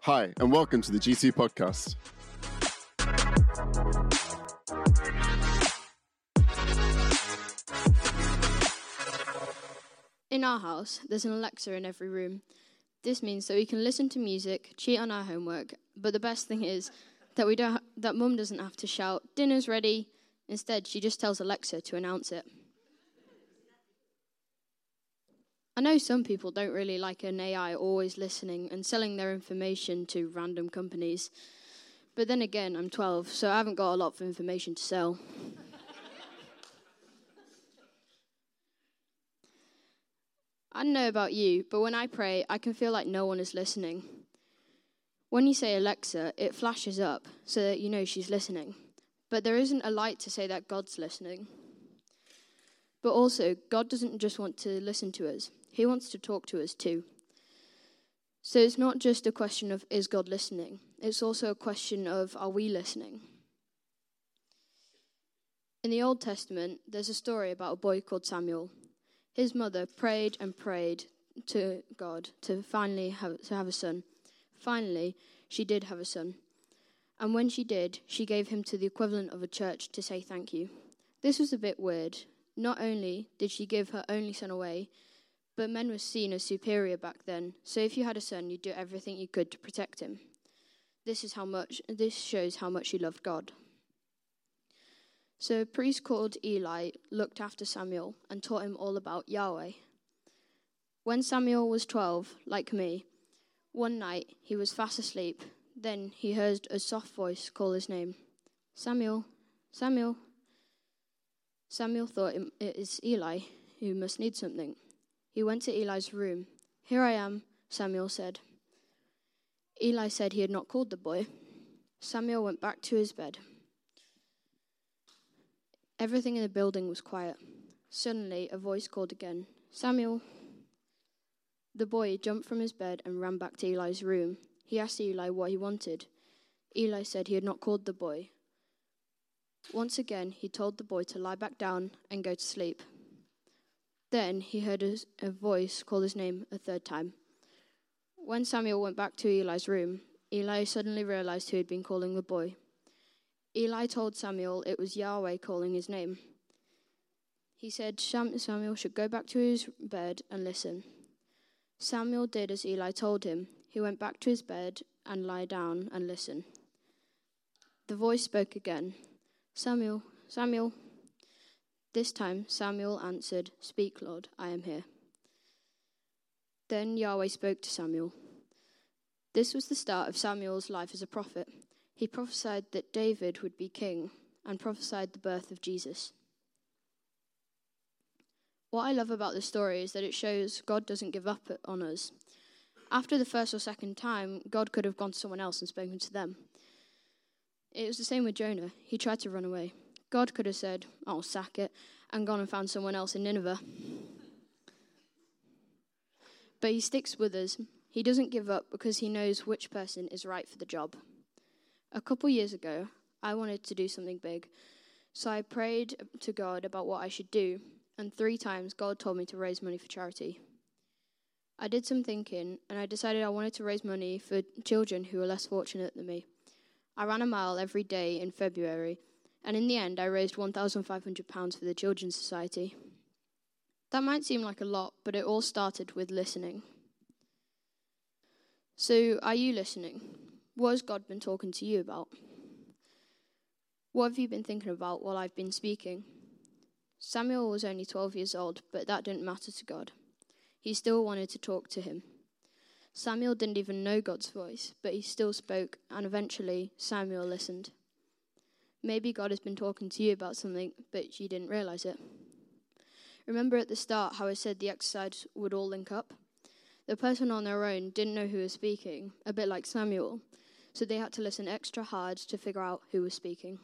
Hi, and welcome to the GC podcast. In our house, there's an Alexa in every room. This means that we can listen to music, cheat on our homework, but the best thing is that we don't that mum doesn't have to shout, "Dinner's ready." Instead, she just tells Alexa to announce it. I know some people don't really like an AI always listening and selling their information to random companies. But then again, I'm 12, so I haven't got a lot of information to sell. I don't know about you, but when I pray, I can feel like no one is listening. When you say Alexa, it flashes up so that you know she's listening. But there isn't a light to say that God's listening. But also, God doesn't just want to listen to us, He wants to talk to us too. So it's not just a question of is God listening, it's also a question of are we listening? In the Old Testament, there's a story about a boy called Samuel. His mother prayed and prayed to God to finally have, to have a son. Finally, she did have a son. And when she did, she gave him to the equivalent of a church to say thank you. This was a bit weird. Not only did she give her only son away, but men were seen as superior back then. So if you had a son, you'd do everything you could to protect him. This is how much this shows how much she loved God. So a priest called Eli looked after Samuel and taught him all about Yahweh. When Samuel was 12, like me, one night he was fast asleep. Then he heard a soft voice call his name Samuel, Samuel. Samuel thought it is Eli who must need something. He went to Eli's room. Here I am, Samuel said. Eli said he had not called the boy. Samuel went back to his bed. Everything in the building was quiet. Suddenly, a voice called again Samuel. The boy jumped from his bed and ran back to Eli's room. He asked Eli what he wanted. Eli said he had not called the boy. Once again, he told the boy to lie back down and go to sleep. Then he heard a, a voice call his name a third time. When Samuel went back to Eli's room, Eli suddenly realized who had been calling the boy. Eli told Samuel it was Yahweh calling his name. He said Samuel should go back to his bed and listen. Samuel did as Eli told him. He went back to his bed and lay down and listened. The voice spoke again Samuel, Samuel. This time Samuel answered, Speak, Lord, I am here. Then Yahweh spoke to Samuel. This was the start of Samuel's life as a prophet. He prophesied that David would be king and prophesied the birth of Jesus. What I love about this story is that it shows God doesn't give up on us. After the first or second time, God could have gone to someone else and spoken to them. It was the same with Jonah. He tried to run away. God could have said, I'll sack it, and gone and found someone else in Nineveh. But he sticks with us. He doesn't give up because he knows which person is right for the job. A couple years ago, I wanted to do something big, so I prayed to God about what I should do, and three times God told me to raise money for charity. I did some thinking, and I decided I wanted to raise money for children who are less fortunate than me. I ran a mile every day in February, and in the end, I raised £1,500 for the Children's Society. That might seem like a lot, but it all started with listening. So, are you listening? What has God been talking to you about? What have you been thinking about while I've been speaking? Samuel was only 12 years old, but that didn't matter to God. He still wanted to talk to him. Samuel didn't even know God's voice, but he still spoke, and eventually Samuel listened. Maybe God has been talking to you about something, but you didn't realize it. Remember at the start how I said the exercise would all link up? The person on their own didn't know who was speaking, a bit like Samuel, so they had to listen extra hard to figure out who was speaking.